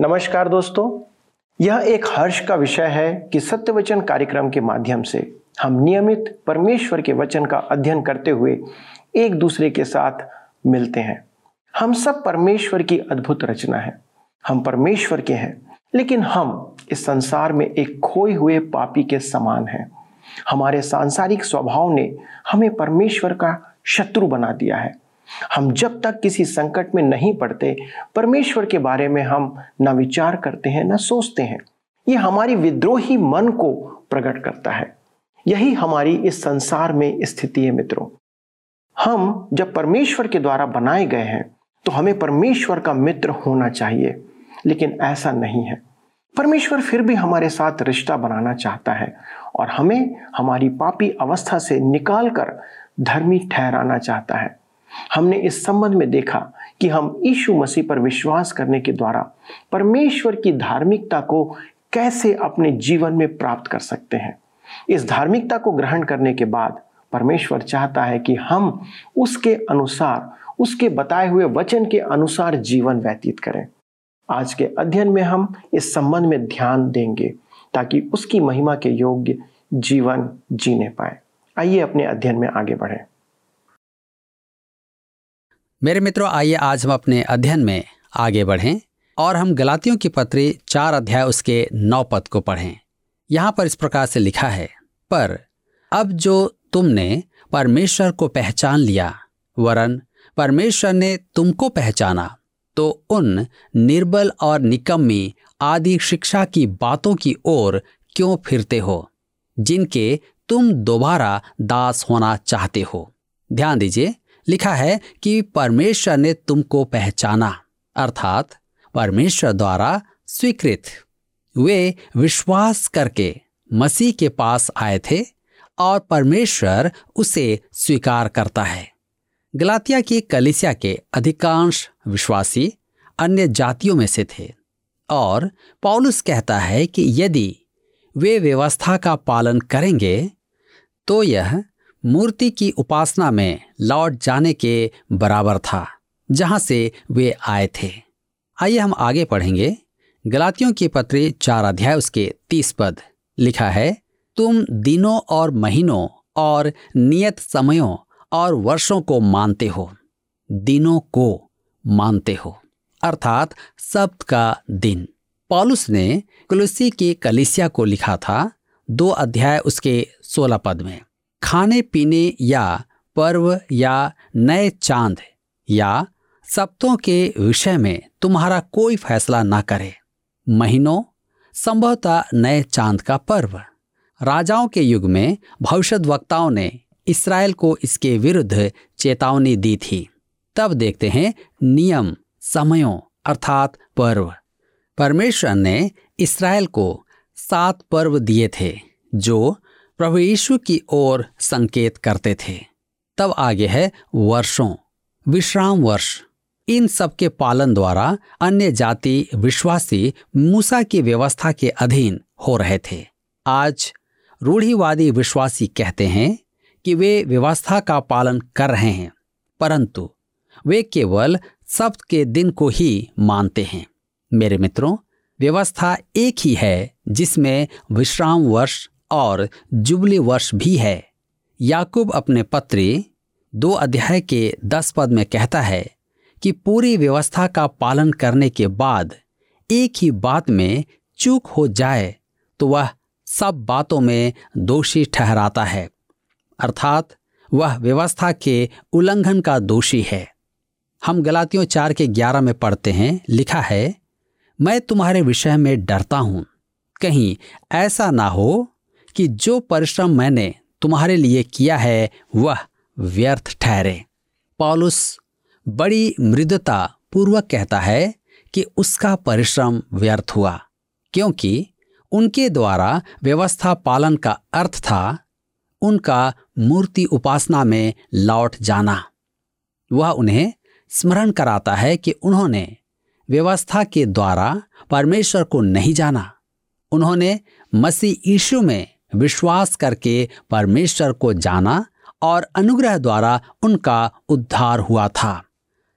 नमस्कार दोस्तों, यह एक हर्ष का विषय है कि सत्य वचन कार्यक्रम के माध्यम से हम नियमित परमेश्वर के वचन का अध्ययन करते हुए एक दूसरे के साथ मिलते हैं। हम सब परमेश्वर की अद्भुत रचना है। हम परमेश्वर के हैं, लेकिन हम इस संसार में एक खोए हुए पापी के समान हैं। हमारे सांसारिक स्वभाव ने हमें परमेश्वर का शत्रु बना दिया है। हम जब तक किसी संकट में नहीं पड़ते, परमेश्वर के बारे में हम ना विचार करते हैं, ना सोचते हैं। ये हमारी विद्रोही मन को प्रकट करता है। यही हमारी इस संसार में स्थिति है मित्रों। हम जब परमेश्वर के द्वारा बनाए गए हैं तो हमें परमेश्वर का मित्र होना चाहिए, लेकिन ऐसा नहीं है। परमेश्वर फिर भी हमारे साथ रिश्ता बनाना चाहता है और हमें हमारी पापी अवस्था से निकालकर धर्मी ठहराना चाहता है। हमने इस संबंध में देखा कि हम यीशु मसीह पर विश्वास करने के द्वारा परमेश्वर की धार्मिकता को कैसे अपने जीवन में प्राप्त कर सकते हैं। इस धार्मिकता को ग्रहण करने के बाद परमेश्वर चाहता है कि हम उसके अनुसार, उसके बताए हुए वचन के अनुसार जीवन व्यतीत करें। आज के अध्ययन में हम इस संबंध में ध्यान देंगे ताकि उसकी महिमा के योग्य जीवन जीने पाए। आइए अपने अध्ययन में आगे बढ़ें। मेरे मित्रों, आइए आज हम अपने अध्ययन में आगे बढ़ें और हम गलातियों की पत्री चार अध्याय उसके नौ पद को पढ़ें। यहाँ पर इस प्रकार से लिखा है, पर अब जो तुमने परमेश्वर को पहचान लिया, वरन परमेश्वर ने तुमको पहचाना तो उन निर्बल और निकम्मी आदि शिक्षा की बातों की ओर क्यों फिरते हो, जिनके तुम दोबारा दास होना चाहते हो? ध्यान दीजिए लिखा है कि परमेश्वर ने तुमको पहचाना, अर्थात परमेश्वर द्वारा स्वीकृत। वे विश्वास करके मसीह के पास आए थे और परमेश्वर उसे स्वीकार करता है। गलातिया की कलिसिया के अधिकांश विश्वासी अन्य जातियों में से थे और पॉलुस कहता है कि यदि वे व्यवस्था का पालन करेंगे तो यह मूर्ति की उपासना में लौट जाने के बराबर था, जहाँ से वे आए थे। आइए हम आगे पढ़ेंगे। गलातियों की पत्री चार अध्याय उसके तीस पद। लिखा है, तुम दिनों और महीनों और नियत समयों और वर्षों को मानते हो, दिनों को मानते हो। अर्थात सप्त का दिन। पॉलुस ने कुलसी की कलिसिया को लिखा था, दो अध्याय उसके सोलह पद में। खाने पीने या पर्व या नए चाँद या सप्तों के विषय में तुम्हारा कोई फैसला ना करे। महीनों, संभवतः नए चाँद का पर्व। राजाओं के युग में भविष्य वक्ताओं ने इसराइल को इसके विरुद्ध चेतावनी दी थी। तब देखते हैं नियम, समयों, अर्थात पर्व। परमेश्वर ने इसराइल को सात पर्व दिए थे, जो प्रभु यीशु की ओर संकेत करते थे। तब आगे है वर्षों, विश्राम वर्ष। इन सब के पालन द्वारा अन्य जाति, विश्वासी, मूसा की व्यवस्था के अधीन हो रहे थे। आज रूढ़ीवादी विश्वासी कहते हैं कि वे व्यवस्था का पालन कर रहे हैं, परंतु वे केवल सप्त के दिन को ही मानते हैं। मेरे मित्रों, व्यवस्था एक ही है जिसमें विश्राम वर्ष और जुबली वर्ष भी है। याकूब अपने पत्री दो अध्याय के दस पद में कहता है कि पूरी व्यवस्था का पालन करने के बाद एक ही बात में चूक हो जाए तो वह सब बातों में दोषी ठहराता है। अर्थात वह व्यवस्था के उल्लंघन का दोषी है। हम गलातियों चार के ग्यारह में पढ़ते हैं, लिखा है, मैं तुम्हारे विषय में डरता हूँ। कहीं ऐसा ना हो कि जो परिश्रम मैंने तुम्हारे लिए किया है, वह व्यर्थ ठहरे। पॉलुस बड़ी मृदता पूर्वक कहता है कि उसका परिश्रम व्यर्थ हुआ, क्योंकि उनके द्वारा व्यवस्था पालन का अर्थ था उनका मूर्ति उपासना में लौट जाना। वह उन्हें स्मरण कराता है कि उन्होंने व्यवस्था के द्वारा परमेश्वर को नहीं जाना। उन्होंने मसीह यीशु में विश्वास करके परमेश्वर को जाना और अनुग्रह द्वारा उनका उद्धार हुआ था।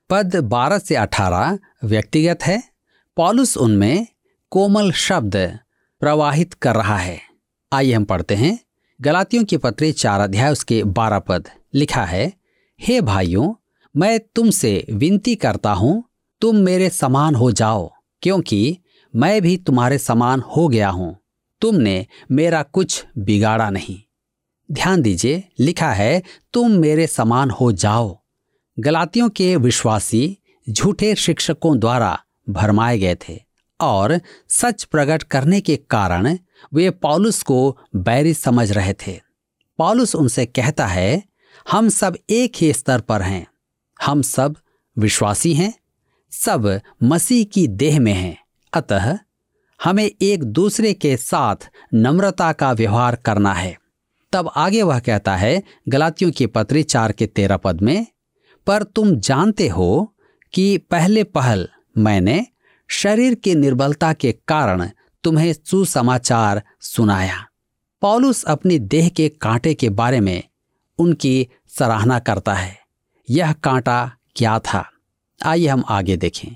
पद 12 से 18 व्यक्तिगत है। पॉलुस उनमें कोमल शब्द प्रवाहित कर रहा है। आइए हम पढ़ते हैं। गलातियों के पत्री चार अध्याय उसके बारह पद लिखा है, हे भाइयों, मैं तुमसे विनती करता हूँ, तुम मेरे समान हो जाओ, क्योंकि मैं भी तुम्हारे समान हो गया हूँ। तुमने मेरा कुछ बिगाड़ा नहीं। ध्यान दीजिए, लिखा है, तुम मेरे समान हो जाओ। गलातियों के विश्वासी झूठे शिक्षकों द्वारा भरमाए गए थे और सच प्रकट करने के कारण वे पॉलुस को बैरी समझ रहे थे। पॉलुस उनसे कहता है, हम सब एक ही स्तर पर हैं। हम सब विश्वासी हैं। सब मसीह की देह में हैं। अतः हमें एक दूसरे के साथ नम्रता का व्यवहार करना है। तब आगे वह कहता है, गलातियों की पत्री चार के तेरह पद में, पर तुम जानते हो कि पहले पहल मैंने शरीर की निर्बलता के कारण तुम्हें सुसमाचार सुनाया। पॉलुस अपनी देह के कांटे के बारे में उनकी सराहना करता है, यह कांटा क्या था? आइए हम आगे देखें।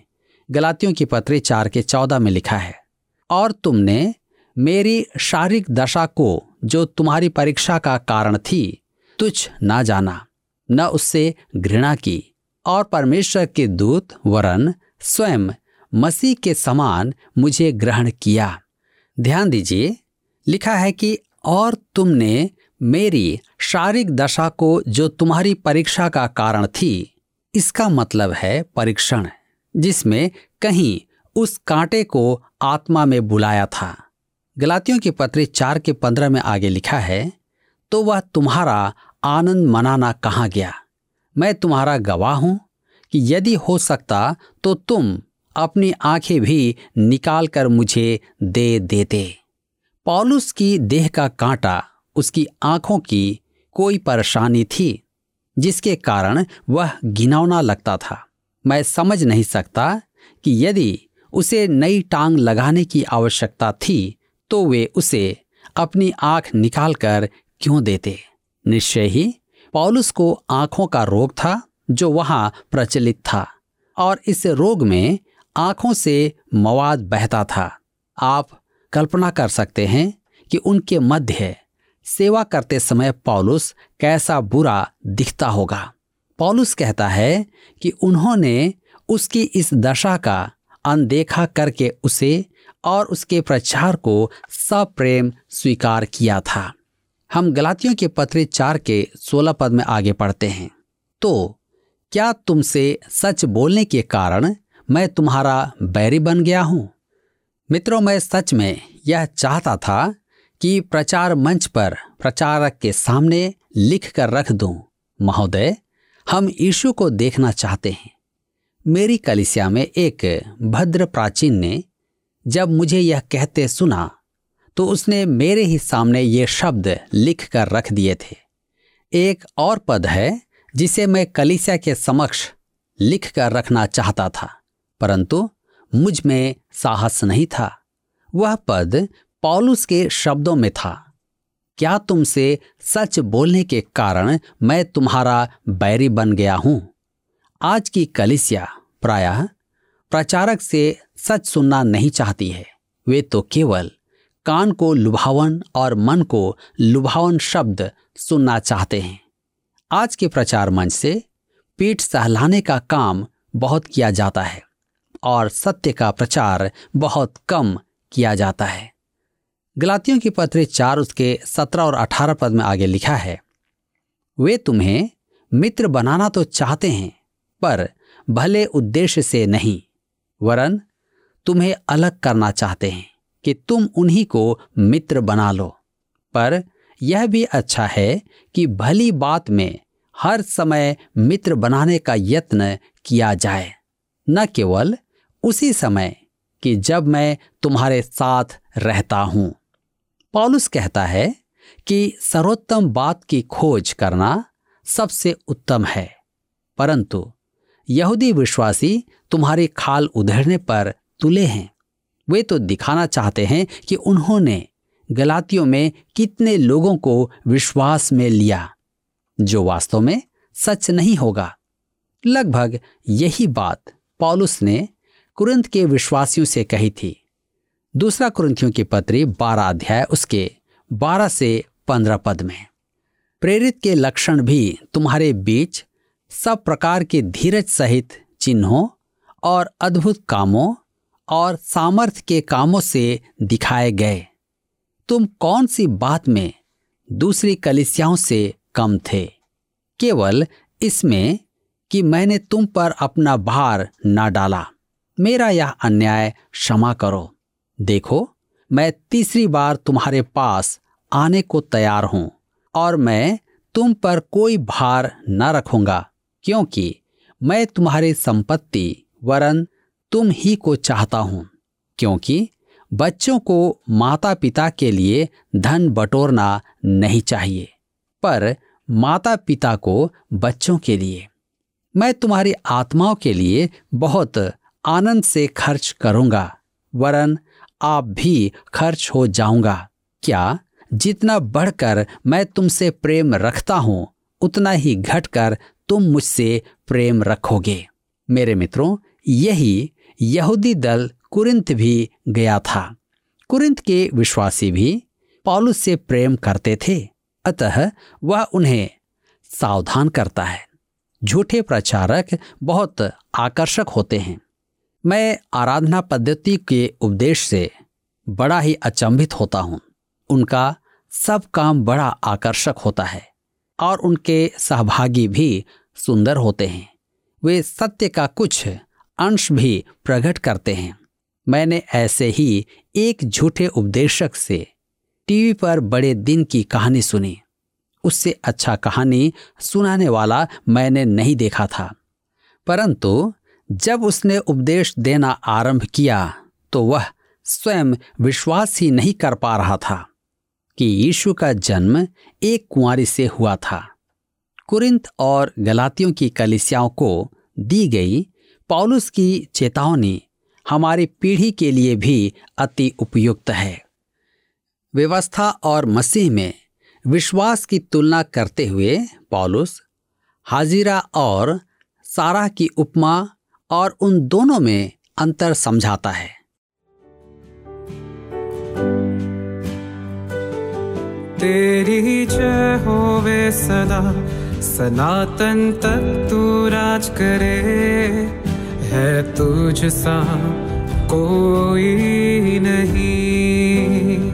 गलातियों की पत्री चार के चौदह में लिखा है और तुमने मेरी शारीरिक दशा को, जो तुम्हारी परीक्षा का कारण थी तुझ ना जाना, न उससे घृणा की। और परमेश्वर के दूत वरन स्वयं मसीह के समान मुझे ग्रहण किया। ध्यान दीजिए, लिखा है कि, और तुमने मेरी शारीरिक दशा को, जो तुम्हारी परीक्षा का कारण थी, इसका मतलब है परीक्षण, जिसमें कहीं उस कांटे को आत्मा में बुलाया था। गलातियों की पत्री चार के पंद्रह में आगे लिखा है तो वह तुम्हारा आनंद मनाना कहाँ गया? मैं तुम्हारा गवाह हूँ कि यदि हो सकता तो तुम अपनी आँखें भी निकाल कर मुझे दे देते। पॉलुस की देह का कांटा उसकी आँखों की कोई परेशानी थी, जिसके कारण वह घिनौना लगता था। मैं समझ नहीं सकता कि यदि उसे नई टांग लगाने की आवश्यकता थी तो वे उसे अपनी आँख निकालकर क्यों देते? निश्चय ही, पॉलुस को आँखों का रोग था, जो वहाँ प्रचलित था, और इस रोग में आँखों से मवाद बहता था। आप कल्पना कर सकते हैं कि उनके मध्य सेवा करते समय पॉलुस कैसा बुरा दिखता होगा। पौलुस कहता है कि उन्होंने उसकी इस दशा का अनदेखा करके उसे और उसके प्रचार को सप्रेम स्वीकार किया था। हम गलातियों के पत्र चार के सोलह पद में आगे पढ़ते हैं। तो क्या तुमसे सच बोलने के कारण मैं तुम्हारा बैरी बन गया हूँ? मित्रों, मैं सच में यह चाहता था कि प्रचार मंच पर प्रचारक के सामने लिख कर रख दूँ। महोदय, हम यीशु को देखना चाहते हैं। मेरी कलिसिया में एक भद्र प्राचीन ने जब मुझे यह कहते सुना तो उसने मेरे ही सामने ये शब्द लिख कर रख दिए थे। एक और पद है जिसे मैं कलिसिया के समक्ष लिख कर रखना चाहता था, परंतु मुझमें साहस नहीं था। वह पद पॉलुस के शब्दों में था। क्या तुमसे सच बोलने के कारण मैं तुम्हारा बैरी बन गया हूँ? आज की कलिसिया प्रायः प्रचारक से सच सुनना नहीं चाहती है। वे तो केवल कान को लुभावन और मन को लुभावन शब्द सुनना चाहते हैं। आज के प्रचार मंच से पीठ सहलाने का काम बहुत किया जाता है और सत्य का प्रचार बहुत कम किया जाता है। गलातियों की पत्र चार उसके सत्रह और अठारह पद में आगे लिखा है, वे तुम्हें मित्र बनाना तो चाहते हैं, पर भले उद्देश्य से नहीं, वरन तुम्हें अलग करना चाहते हैं कि तुम उन्हीं को मित्र बना लो। पर यह भी अच्छा है कि भली बात में हर समय मित्र बनाने का यत्न किया जाए। न केवल उसी समय कि जब मैं तुम्हारे साथ रहता हूँ। पॉलुस कहता है कि सर्वोत्तम बात की खोज करना सबसे उत्तम है, परंतु यहूदी विश्वासी तुम्हारी खाल उधेड़ने पर तुले हैं। वे तो दिखाना चाहते हैं कि उन्होंने गलातियों में कितने लोगों को विश्वास में लिया, जो वास्तव में सच नहीं होगा। लगभग यही बात पॉलुस ने कुरंत के विश्वासियों से कही थी। दूसरा कुरंथियों की पत्री बारह अध्याय उसके बारह से पंद्रह पद में, प्रेरित के लक्षण भी तुम्हारे बीच सब प्रकार के धीरज सहित चिन्हों और अद्भुत कामों और सामर्थ्य के कामों से दिखाए गए। तुम कौन सी बात में दूसरी कलिसियाओं से कम थे? केवल इसमें कि मैंने तुम पर अपना भार ना डाला। मेरा यह अन्याय क्षमा करो। देखो, मैं तीसरी बार तुम्हारे पास आने को तैयार हूँ और मैं तुम पर कोई भार न रखूँगा। क्योंकि मैं तुम्हारी संपत्ति, वरन तुम ही को चाहता हूँ, क्योंकि बच्चों को माता पिता के लिए धन बटोरना नहीं चाहिए, पर माता पिता को बच्चों के लिए। मैं तुम्हारी आत्माओं के लिए बहुत आनंद से खर्च करूँगा, वरन आप भी खर्च हो जाऊँगा। क्या जितना बढ़कर मैं तुमसे प्रेम रखता हूँ, उतना ही घटकर तुम मुझसे प्रेम रखोगे। मेरे मित्रों, यही यहूदी दल कुरिंत भी गया था। कुरिंत के विश्वासी भी पॉलुस से प्रेम करते थे, अतः वह उन्हें सावधान करता है। झूठे प्रचारक बहुत आकर्षक होते हैं। मैं आराधना पद्धति के उपदेश से बड़ा ही अचंभित होता हूँ। उनका सब काम बड़ा आकर्षक होता है। और उनके सहभागी भी सुंदर होते हैं। वे सत्य का कुछ अंश भी प्रकट करते हैं। मैंने ऐसे ही एक झूठे उपदेशक से टीवी पर बड़े दिन की कहानी सुनी। उससे अच्छा कहानी सुनाने वाला मैंने नहीं देखा था। परंतु जब उसने उपदेश देना आरंभ किया तो वह स्वयं विश्वास ही नहीं कर पा रहा था। कि यीशु का जन्म एक कुंवारी से हुआ था। कुरिंत और गलातियों की कलिसियाओं को दी गई। पॉलुस की चेतावनी हमारी पीढ़ी के लिए भी अति उपयुक्त है। व्यवस्था और मसीह में विश्वास की तुलना करते हुए पौलुस, हाजिरा और सारा की उपमा और उन दोनों में अंतर समझाता है। तेरी जय होवे सदा। सनातन तक तू राज करे। है तुझ सा कोई नहीं।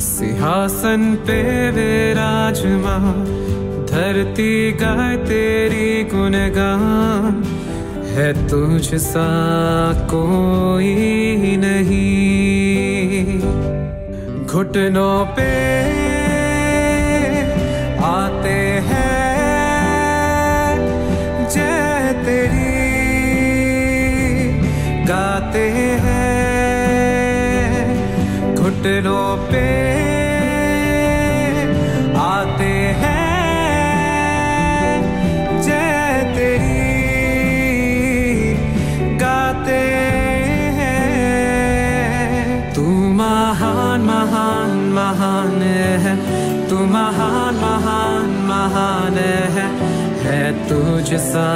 सिंहासन पे विराजमा धरती गाय तेरी गुणगान। है तुझ सा कोई नहीं। घुटनों पे घुटनों पे महान महान महान है। तुमान महान महान है तुझ सा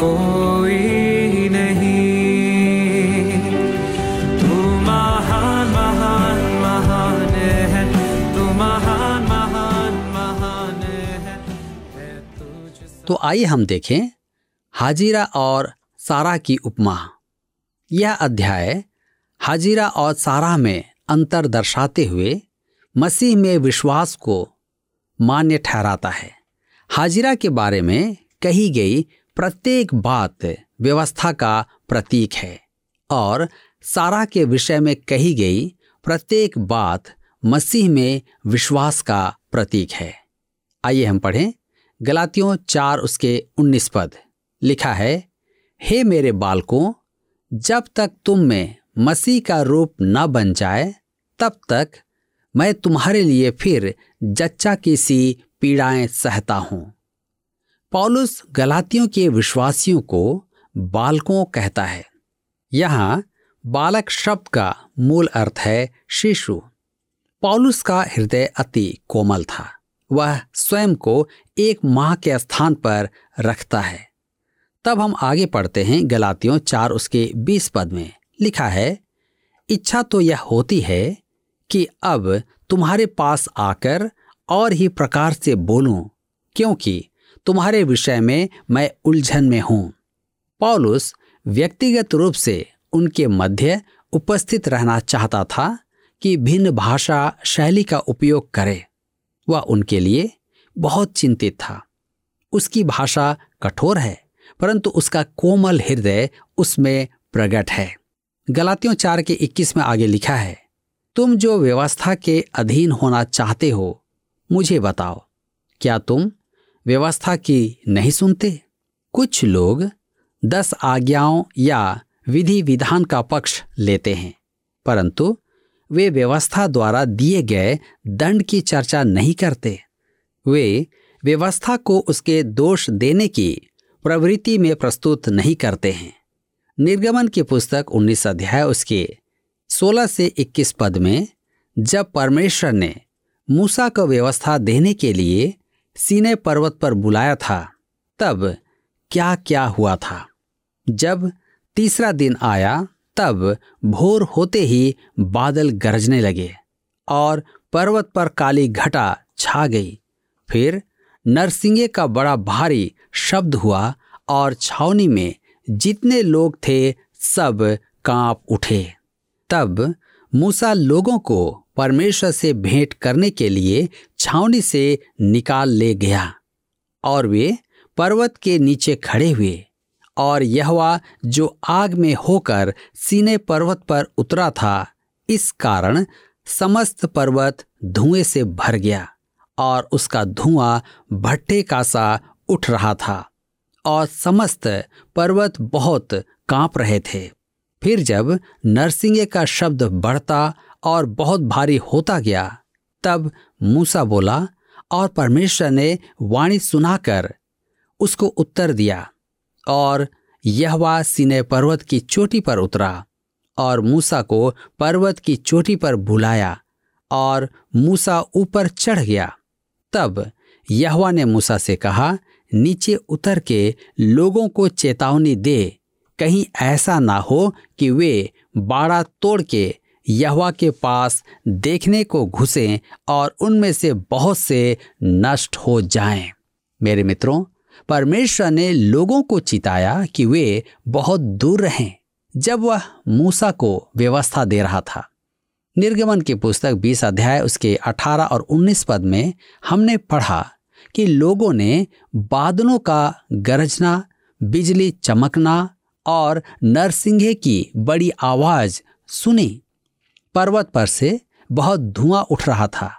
कोई नहीं। तो आइए हम देखें हाजिरा और सारा की उपमा। यह अध्याय हाजिरा और सारा में अंतर दर्शाते हुए मसीह में विश्वास को मान्य ठहराता है। हाजिरा के बारे में कही गई प्रत्येक बात व्यवस्था का प्रतीक है और सारा के विषय में कही गई प्रत्येक बात मसीह में विश्वास का प्रतीक है। आइए हम पढ़ें गलातियों चार उसके उन्नीस पद। लिखा है, हे मेरे बालकों, जब तक तुम में मसीह का रूप न बन जाए, तब तक मैं तुम्हारे लिए फिर जच्चा की सी पीड़ाएँ सहता हूँ। पॉलुस गलातियों के विश्वासियों को बालकों कहता है। यहाँ बालक शब्द का मूल अर्थ है शिशु। पॉलुस का हृदय अति कोमल था। वह स्वयं को एक माह के स्थान पर रखता है। तब हम आगे पढ़ते हैं गलातियों चार उसके बीस पद में। लिखा है, इच्छा तो यह होती है कि अब तुम्हारे पास आकर और ही प्रकार से बोलूँ, क्योंकि तुम्हारे विषय में मैं उलझन में हूँ। पॉलुस व्यक्तिगत रूप से उनके मध्य उपस्थित रहना चाहता था कि भिन्न भाषा शैली का उपयोग करे। वह उनके लिए बहुत चिंतित था। उसकी भाषा कठोर है, परंतु उसका कोमल हृदय उसमें प्रकट है। गलातियों चार के इक्कीस में आगे लिखा है, तुम जो व्यवस्था के अधीन होना चाहते हो, मुझे बताओ, क्या तुम व्यवस्था की नहीं सुनते? कुछ लोग दस आज्ञाओं या विधि विधान का पक्ष लेते हैं, परंतु वे व्यवस्था द्वारा दिए गए दंड की चर्चा नहीं करते। वे व्यवस्था को उसके दोष देने की प्रवृत्ति में प्रस्तुत नहीं करते हैं। निर्गमन की पुस्तक 19 अध्याय उसके 16 से 21 पद में, जब परमेश्वर ने मूसा को व्यवस्था देने के लिए सीने पर्वत पर बुलाया था, तब क्या क्या हुआ था? जब तीसरा दिन आया तब भोर होते ही बादल गरजने लगे और पर्वत पर काली घटा छा गई। फिर नरसिंगे का बड़ा भारी शब्द हुआ और छावनी में जितने लोग थे सब काँप उठे। तब मूसा लोगों को परमेश्वर से भेंट करने के लिए छावनी से निकाल ले गया और वे पर्वत के नीचे खड़े हुए। और यहवा, जो आग में होकर सीने पर्वत पर उतरा था, इस कारण समस्त पर्वत धुएँ से भर गया और उसका धुआँ भट्टे का सा उठ रहा था और समस्त पर्वत बहुत काँप रहे थे। फिर जब नरसिंह का शब्द बढ़ता और बहुत भारी होता गया, तब मूसा बोला, और परमेश्वर ने वाणी सुनाकर उसको उत्तर दिया और यहवा सीने पर्वत की चोटी पर उतरा और मूसा को पर्वत की चोटी पर बुलाया और मूसा ऊपर चढ़ गया तब यहवा ने मूसा से कहा, नीचे उतर के लोगों को चेतावनी दे कहीं ऐसा ना हो कि वे बाड़ा तोड़ के यहवा के पास देखने को घुसें और उनमें से बहुत से नष्ट हो जाएँ। मेरे मित्रों परमेश्वर ने लोगों को चिताया कि वे बहुत दूर रहें, जब वह मूसा को व्यवस्था दे रहा था। निर्गमन की पुस्तक 20 अध्याय उसके 18 और 19 पद में हमने पढ़ा कि लोगों ने बादलों का गरजना, बिजली चमकना और नरसिंहे की बड़ी आवाज़ सुनी। पर्वत पर से बहुत धुआँ उठ रहा था।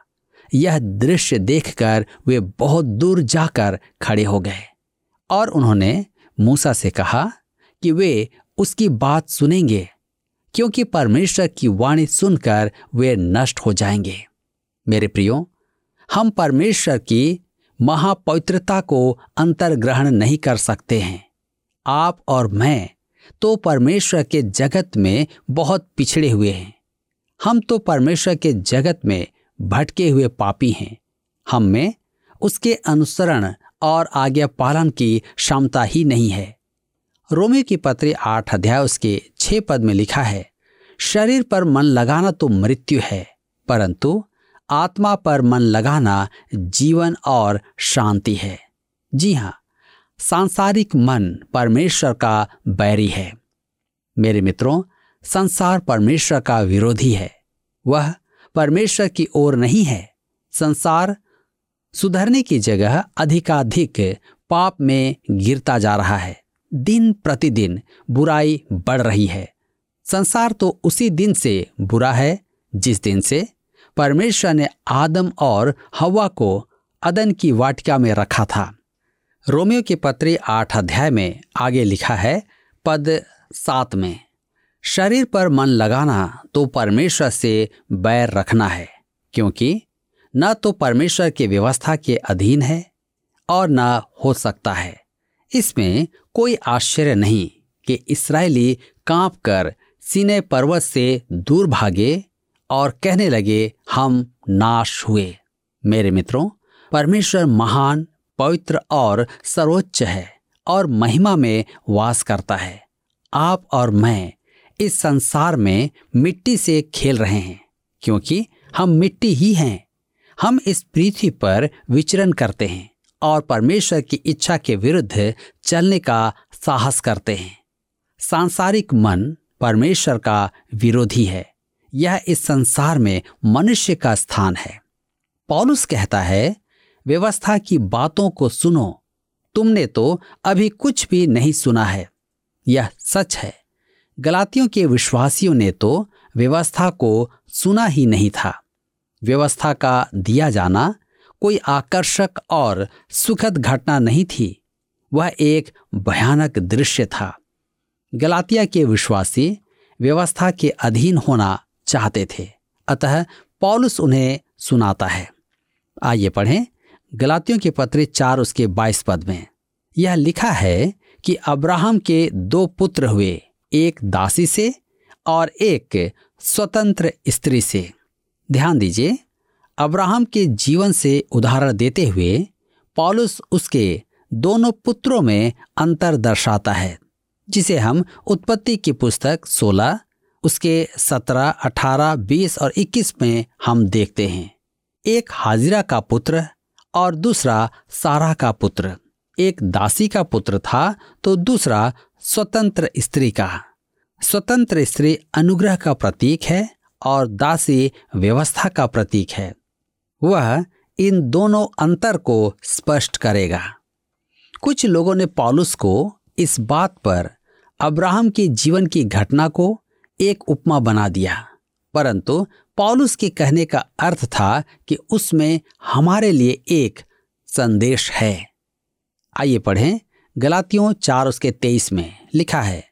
यह दृश्य देखकर वे बहुत दूर जाकर खड़े हो गए। और उन्होंने मूसा से कहा कि वे उसकी बात सुनेंगे, क्योंकि परमेश्वर की वाणी सुनकर वे नष्ट हो जाएँगे। मेरे प्रियो, हम परमेश्वर की महापवित्रता को अंतर्ग्रहण नहीं कर सकते हैं। आप और मैं तो परमेश्वर के जगत में बहुत पिछड़े हुए हैं। हम तो परमेश्वर के जगत में भटके हुए पापी हैं। हम में उसके अनुसरण और आज्ञा पालन की क्षमता ही नहीं है। रोमियो की पत्री आठ अध्याय उसके छह पद में लिखा है, शरीर पर मन लगाना तो मृत्यु है, परंतु आत्मा पर मन लगाना जीवन और शांति है। जी हाँ सांसारिक मन परमेश्वर का बैरी है। मेरे मित्रों, संसार परमेश्वर का विरोधी है। वह परमेश्वर की ओर नहीं है, संसार सुधरने की जगह अधिकाधिक पाप में गिरता जा रहा है। दिन प्रतिदिन बुराई बढ़ रही है। संसार तो उसी दिन से बुरा है, जिस दिन से परमेश्वर ने आदम और हवा को अदन की वाटिका में रखा था। रोमियो के पत्री आठ अध्याय में आगे लिखा है, पद सात में, शरीर पर मन लगाना तो परमेश्वर से बैर रखना है, क्योंकि न तो परमेश्वर की व्यवस्था के अधीन है और न हो सकता है। इसमें कोई आश्चर्य नहीं कि इसराइली काँप कर सीने पर्वत से दूर भागे और कहने लगे, हम नाश हुए। मेरे मित्रों, परमेश्वर महान, पवित्र और सर्वोच्च है और महिमा में वास करता है। आप और मैं इस संसार में मिट्टी से खेल रहे हैं, क्योंकि हम मिट्टी ही हैं। हम इस पृथ्वी पर विचरण करते हैं और परमेश्वर की इच्छा के विरुद्ध चलने का साहस करते हैं। सांसारिक मन परमेश्वर का विरोधी है। यह इस संसार में मनुष्य का स्थान है। पॉलुस कहता है, व्यवस्था की बातों को सुनो, तुमने तो अभी कुछ भी नहीं सुना है। यह सच है। गलातियों के विश्वासियों ने तो व्यवस्था को सुना ही नहीं था। व्यवस्था का दिया जाना कोई आकर्षक और सुखद घटना नहीं थी। वह एक भयानक दृश्य था। गलातिया के विश्वासी व्यवस्था के अधीन होना चाहते थे। अतः पौलुस उन्हें सुनाता है। आइए पढ़ें गलातियों के पत्र चार उसके बाईस पद में। यह लिखा है कि अब्राहम के दो पुत्र हुए, एक दासी से और एक स्वतंत्र स्त्री से। ध्यान दीजिए अब्राहम के जीवन से उदाहरण देते हुए पॉलुस उसके दोनों पुत्रों में अंतर दर्शाता है जिसे हम उत्पत्ति की पुस्तक 16 उसके 17, 18, 20 और 21 में हम देखते हैं। एक हाजिरा का पुत्र और दूसरा सारा का पुत्र। एक दासी का पुत्र था तो दूसरा स्वतंत्र स्त्री का। स्वतंत्र स्त्री अनुग्रह का प्रतीक है और दासी व्यवस्था का प्रतीक है। वह इन दोनों अंतर को स्पष्ट करेगा। कुछ लोगों ने पॉलुस को इस बात पर अब्राहम के जीवन की घटना को एक उपमा बना दिया, परंतु पॉलुस के कहने का अर्थ था कि उसमें हमारे लिए एक संदेश है। आइए पढ़ें गलातियों चार उसके तेईस में, लिखा है,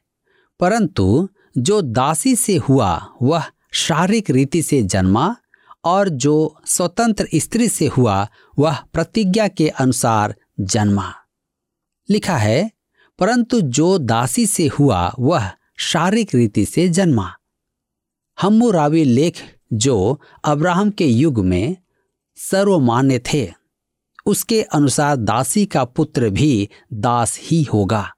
परंतु जो दासी से हुआ, वह शारीरिक रीति से जन्मा और जो स्वतंत्र स्त्री से हुआ, वह प्रतिज्ञा के अनुसार जन्मा। लिखा है, परंतु जो दासी से हुआ, वह शारीरिक रीति से जन्मा। रावी लेख जो अब्राहम के युग में सर्वमान्य थे, उसके अनुसार दासी का पुत्र भी दास ही होगा।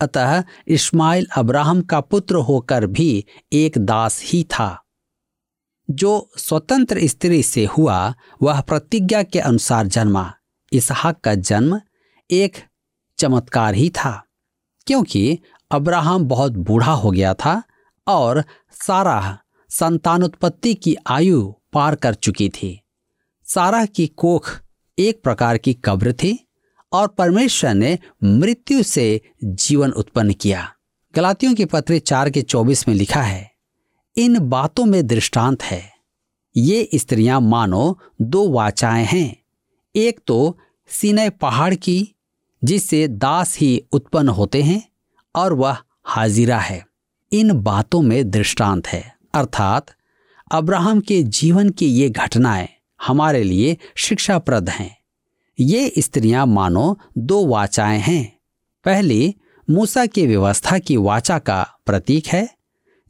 अतः इस्माइल अब्राहम का पुत्र होकर भी एक दास ही था। जो स्वतंत्र स्त्री से हुआ, वह प्रतिज्ञा के अनुसार जन्मा। इसहाक का जन्म एक चमत्कार ही था, क्योंकि अब्राहम बहुत बूढ़ा हो गया था और सारा संतानोत्पत्ति की आयु पार कर चुकी थी। सारा की कोख एक प्रकार की कब्र थी और परमेश्वर ने मृत्यु से जीवन उत्पन्न किया। गलातियों के पत्र चार के चौबीस में लिखा है इन बातों में दृष्टांत है। ये स्त्रियाँ मानो दो वाचाएँ हैं। एक तो सीने पहाड़ की, जिससे दास ही उत्पन्न होते हैं, और वह हाजिरा है। इन बातों में दृष्टांत है। अर्थात, अब्राहम के जीवन की ये घटनाएँ हमारे लिए शिक्षाप्रद हैं। ये स्त्रियाँ मानो दो वाचाएँ हैं। पहली, मूसा की व्यवस्था की वाचा का प्रतीक है।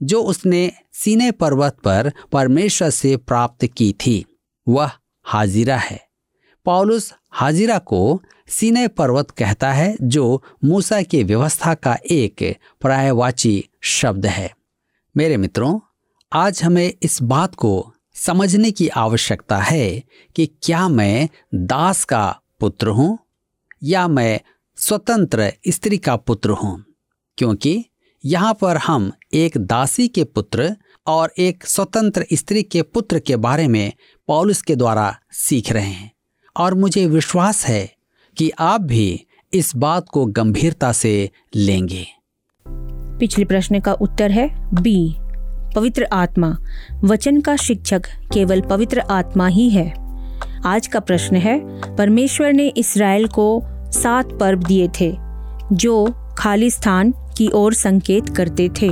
जो उसने सीने पर्वत पर परमेश्वर से प्राप्त की थी, वह हाजिरा है। पॉलुस हाजिरा को सीने पर्वत कहता है, जो मूसा की व्यवस्था का एक प्रायवाची शब्द है। मेरे मित्रों, आज हमें इस बात को समझने की आवश्यकता है कि क्या मैं दास का पुत्र हूँ या मैं स्वतंत्र स्त्री का पुत्र हूँ, क्योंकि यहाँ पर हम एक दासी के पुत्र और एक स्वतंत्र स्त्री के पुत्र के बारे में पॉलिस के द्वारा सीख रहे हैं। और मुझे विश्वास है कि आप भी इस बात को गंभीरता से लेंगे। पिछले प्रश्न का उत्तर है बी। पवित्र आत्मा। वचन का शिक्षक केवल पवित्र आत्मा ही है। आज का प्रश्न है, परमेश्वर ने इसराइल को सात पर्व दिए थे, जो खाली स्थान की ओर संकेत करते थे।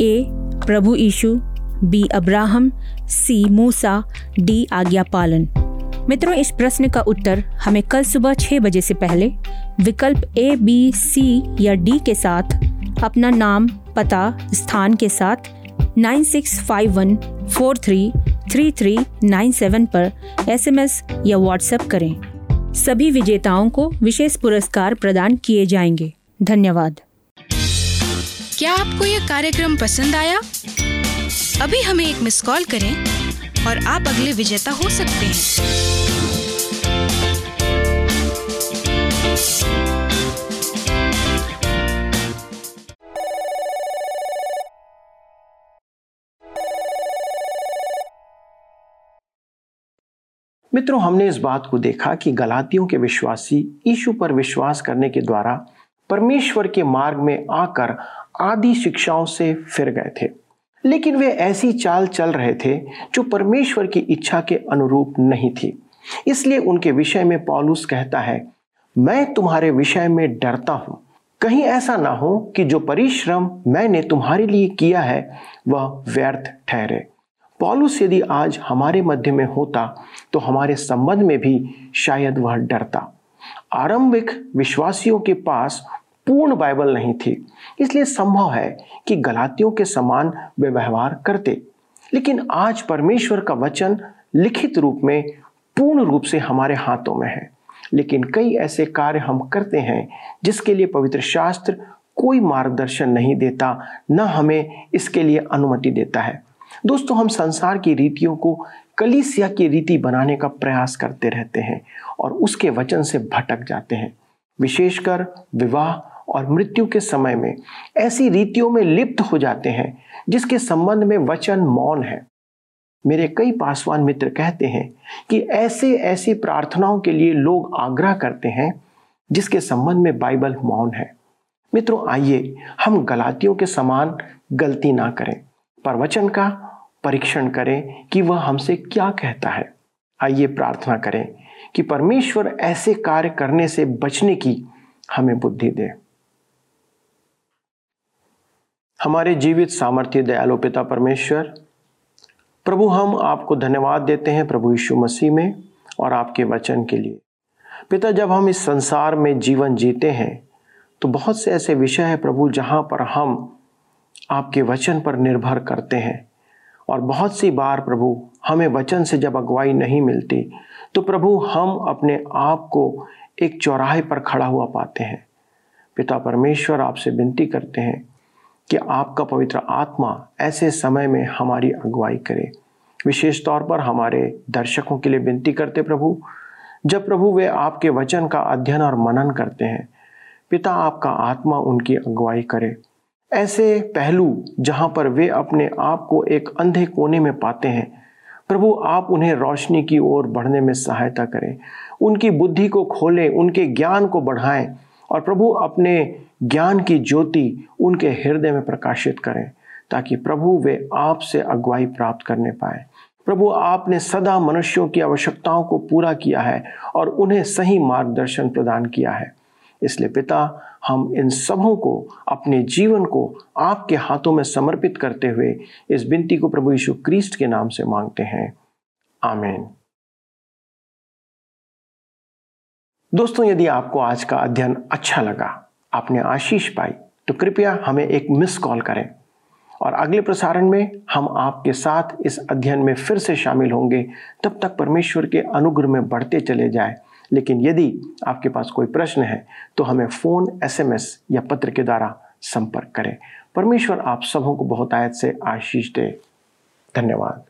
ए, प्रभु यीशु, बी, अब्राहम, सी, मूसा, डी आज्ञा पालन मित्रों, इस प्रश्न का उत्तर हमें कल सुबह छह बजे से पहले विकल्प ए, बी, सी या डी के साथ, अपना नाम, पता, स्थान के साथ nine six five one four three three three nine seven पर एसएमएस या व्हाट्सएप करें। सभी विजेताओं को विशेष पुरस्कार प्रदान किए जाएँगे। धन्यवाद। क्या आपको यह कार्यक्रम पसंद आया? अभी हमें एक मिस कॉल करें और आप अगले विजेता हो सकते हैं। मित्रों, हमने इस बात को देखा कि गलातियों के विश्वासी यीशु पर विश्वास करने के द्वारा परमेश्वर के मार्ग में आकर आदि शिक्षाओं से फिर गए थे। लेकिन वे ऐसी चाल चल रहे थे जो परमेश्वर की इच्छा के अनुरूप नहीं थी। इसलिए उनके विषय में पौलुस कहता है, मैं तुम्हारे विषय में डरता हूँ। कहीं ऐसा ना हो कि जो परिश्रम मैंने तुम्हारे लिए किया है, वह व्यर्थ ठहरे। पॉलुस यदि आज हमारे मध्य में होता तो हमारे संबंध में भी शायद वह डरता। आरंभिक विश्वासियों के पास पूर्ण बाइबल नहीं थी। इसलिए संभव है कि गलातियों के समान वे व्यवहार करते। लेकिन आज परमेश्वर का वचन लिखित रूप में, पूर्ण रूप से हमारे हाथों में है। लेकिन कई ऐसे कार्य हम करते हैं, जिसके लिए पवित्र शास्त्र कोई मार्गदर्शन नहीं देता, न हमें इसके लिए अनुमति देता है। दोस्तों, हम संसार की रीतियों को कलीसिया की रीति बनाने का प्रयास करते रहते हैं और उसके वचन से भटक जाते हैं। विशेषकर विवाह और मृत्यु के समय में ऐसी रीतियों में लिप्त हो जाते हैं, जिसके संबंध में वचन मौन है। मेरे कई पासवान मित्र कहते हैं कि ऐसे ऐसी प्रार्थनाओं के लिए लोग आग्रह करते हैं, जिसके संबंध में बाइबल मौन है। मित्रों, आइए हम गलातियों के समान गलती ना करें, पर वचन का परीक्षण करें कि वह हमसे क्या कहता है। आइए प्रार्थना करें कि परमेश्वर ऐसे कार्य करने से बचने की हमें बुद्धि दे। हमारे जीवित सामर्थ्य, दयालु पिता परमेश्वर, प्रभु हम आपको धन्यवाद देते हैं प्रभु यीशु मसीह में और आपके वचन के लिए। पिता, जब हम इस संसार में जीवन जीते हैं तो बहुत से ऐसे विषय हैं प्रभु जहाँ पर हम आपके वचन पर निर्भर करते हैं। और बहुत सी बार प्रभु हमें वचन से जब अगुवाई नहीं मिलती तो प्रभु हम अपने आप को एक चौराहे पर खड़ा हुआ पाते हैं। पिता परमेश्वर आपसे विनती करते हैं कि आपका पवित्र आत्मा ऐसे समय में हमारी अगुवाई करे। विशेष तौर पर हमारे दर्शकों के लिए विनती करते प्रभु, जब प्रभु वे आपके वचन का अध्ययन और मनन करते हैं, पिता आपका आत्मा उनकी अगुवाई करे। ऐसे पहलू जहाँ पर वे अपने आप को एक अंधे कोने में पाते हैं, प्रभु आप उन्हें रोशनी की ओर बढ़ने में सहायता करें, उनकी बुद्धि को खोलें, उनके ज्ञान को बढ़ाएँ और प्रभु अपने ज्ञान की ज्योति उनके हृदय में प्रकाशित करें, ताकि प्रभु वे आपसे अगुवाई प्राप्त करने पाए। प्रभु, आपने सदा मनुष्यों की आवश्यकताओं को पूरा किया है और उन्हें सही मार्गदर्शन प्रदान किया है। इसलिए पिता, हम इन सबों को, अपने जीवन को आपके हाथों में समर्पित करते हुए इस विनती को प्रभु यीशु क्रिस्ट के नाम से मांगते हैं। आमीन। दोस्तों, यदि आपको आज का अध्ययन अच्छा लगा आपने आशीष पाई तो कृपया हमें एक मिस कॉल करें। और अगले प्रसारण में हम आपके साथ इस अध्ययन में फिर से शामिल होंगे, तब तक परमेश्वर के अनुग्रह में बढ़ते चले जाए। लेकिन यदि आपके पास कोई प्रश्न है तो हमें फ़ोन, एसएमएस या पत्र के द्वारा संपर्क करें। परमेश्वर आप सबों को बहुत आयत से आशीष दे। धन्यवाद।